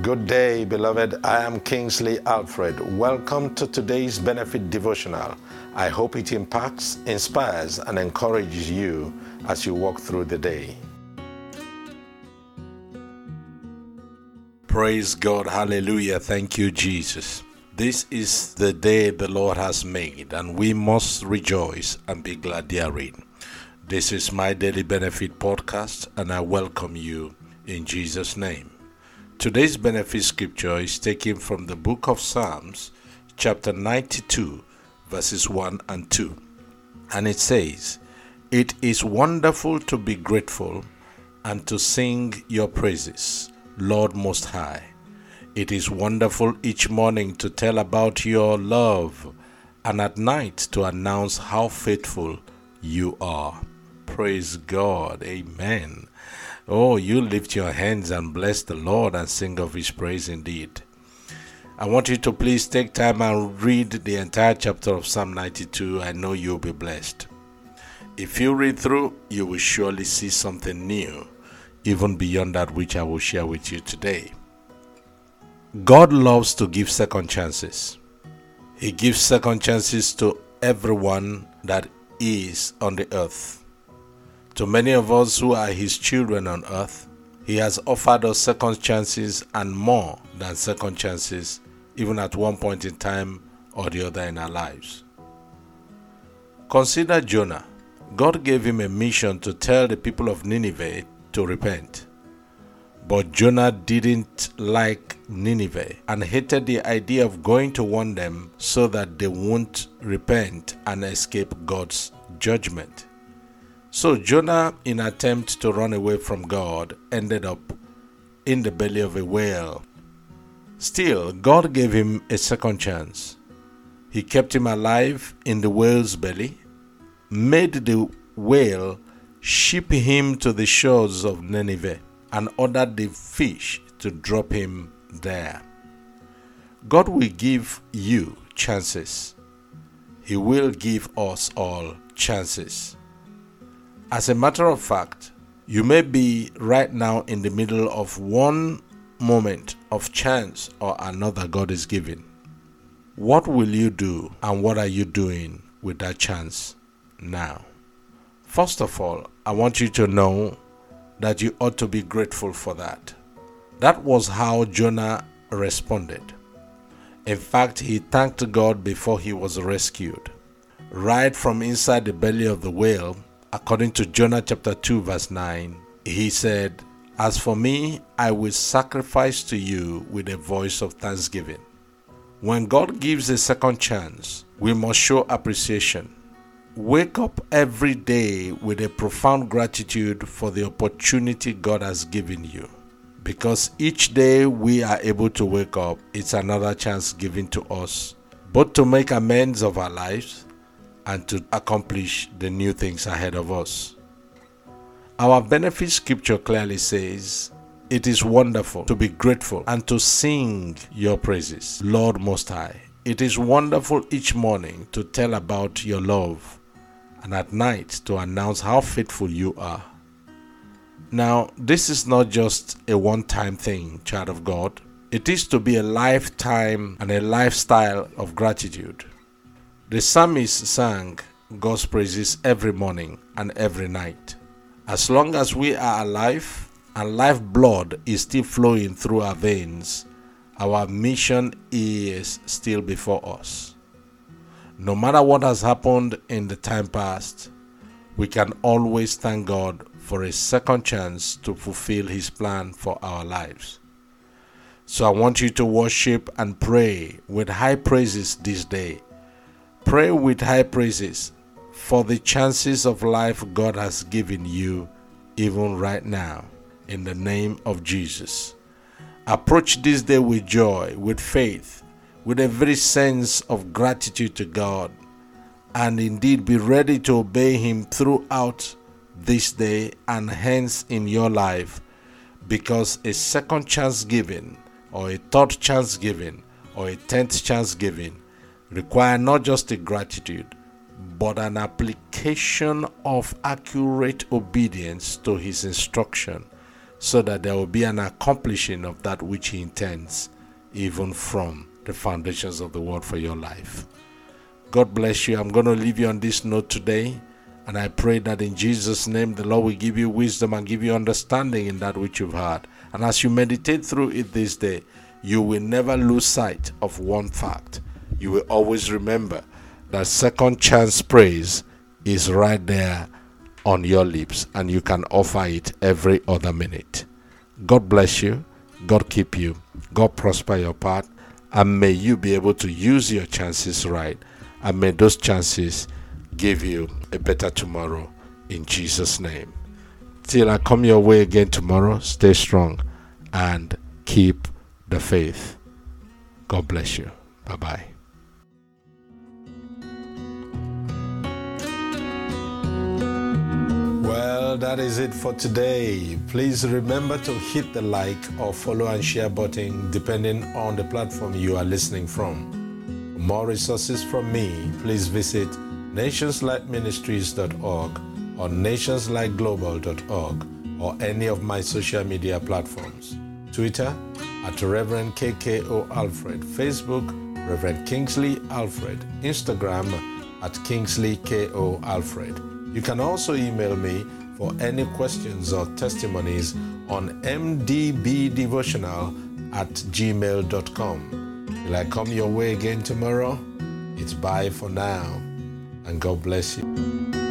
Good day, beloved. I am Kingsley Alfred. Welcome to today's Benefit Devotional. I hope it impacts, inspires, and encourages you as you walk through the day. Praise God. Hallelujah. Thank you, Jesus. This is the day the Lord has made, and we must rejoice and be glad therein. This is my Daily Benefit podcast, and I welcome you in Jesus' name. Today's benefit scripture is taken from the book of Psalms, chapter 92, verses 1 and 2. And it says, It is wonderful to be grateful and to sing your praises, Lord Most High. It is wonderful each morning to tell about your love and at night to announce how faithful you are. Praise God. Amen. Oh, you lift your hands and bless the Lord and sing of his praise indeed. I want you to please take time and read the entire chapter of Psalm 92. I know you'll be blessed. If you read through, you will surely see something new, even beyond that which I will share with you today. God loves to give second chances. He gives second chances to everyone that is on the earth. To many of us who are His children on earth, He has offered us second chances and more than second chances, even at one point in time or the other in our lives. Consider Jonah. God gave him a mission to tell the people of Nineveh to repent. But Jonah didn't like Nineveh and hated the idea of going to warn them so that they won't repent and escape God's judgment. So Jonah, in attempt to run away from God, ended up in the belly of a whale. Still, God gave him a second chance. He kept him alive in the whale's belly, made the whale ship him to the shores of Nineveh, and ordered the fish to drop him there. God will give you chances. He will give us all chances. As a matter of fact, you may be right now in the middle of one moment of chance or another God is giving. What will you do and what are you doing with that chance now? First of all, I want you to know that you ought to be grateful for that. That was how Jonah responded. In fact, he thanked God before he was rescued. Right from inside the belly of the whale, according to Jonah chapter 2, verse 9, he said, As for me, I will sacrifice to you with a voice of thanksgiving. When God gives a second chance, we must show appreciation. Wake up every day with a profound gratitude for the opportunity God has given you. Because each day we are able to wake up, it's another chance given to us, both to make amends of our lives and to accomplish the new things ahead of us. Our benefit scripture clearly says, It is wonderful to be grateful and to sing your praises, Lord Most High. It is wonderful each morning to tell about your love and at night to announce how faithful you are. Now, this is not just a one time thing, child of God. It is to be a lifetime and a lifestyle of gratitude. The psalmist sang God's praises every morning and every night. As long as we are alive and life blood is still flowing through our veins, our mission is still before us. No matter what has happened in the time past, we can always thank God for a second chance to fulfill His plan for our lives. So I want you to worship and pray with high praises this day Pray with high praises for the chances of life God has given you, even right now, in the name of Jesus. Approach this day with joy, with faith, with a very sense of gratitude to God, and indeed be ready to obey Him throughout this day and hence in your life, because a second chance given, or a third chance given, or a tenth chance given require not just a gratitude, but an application of accurate obedience to His instruction so that there will be an accomplishing of that which He intends, even from the foundations of the world for your life. God bless you. I'm going to leave you on this note today. And I pray that in Jesus' name, the Lord will give you wisdom and give you understanding in that which you've heard. And as you meditate through it this day, you will never lose sight of one fact. You will always remember that second chance praise is right there on your lips, and you can offer it every other minute. God bless you. God keep you. God prosper your path. And may you be able to use your chances right. And may those chances give you a better tomorrow in Jesus' name. Till I come your way again tomorrow, stay strong and keep the faith. God bless you. Bye bye. That is it for today. Please remember to hit the like or follow and share button depending on the platform you are listening from. For more resources from me, please visit nationslightministries.org or nationslightglobal.org or any of my social media platforms. Twitter at Reverend KKO Alfred, Facebook Reverend Kingsley Alfred, Instagram at Kingsley KO Alfred. You can also email me for any questions or testimonies on mdbdevotional at gmail.com. Will I come your way again tomorrow? It's bye for now and God bless you.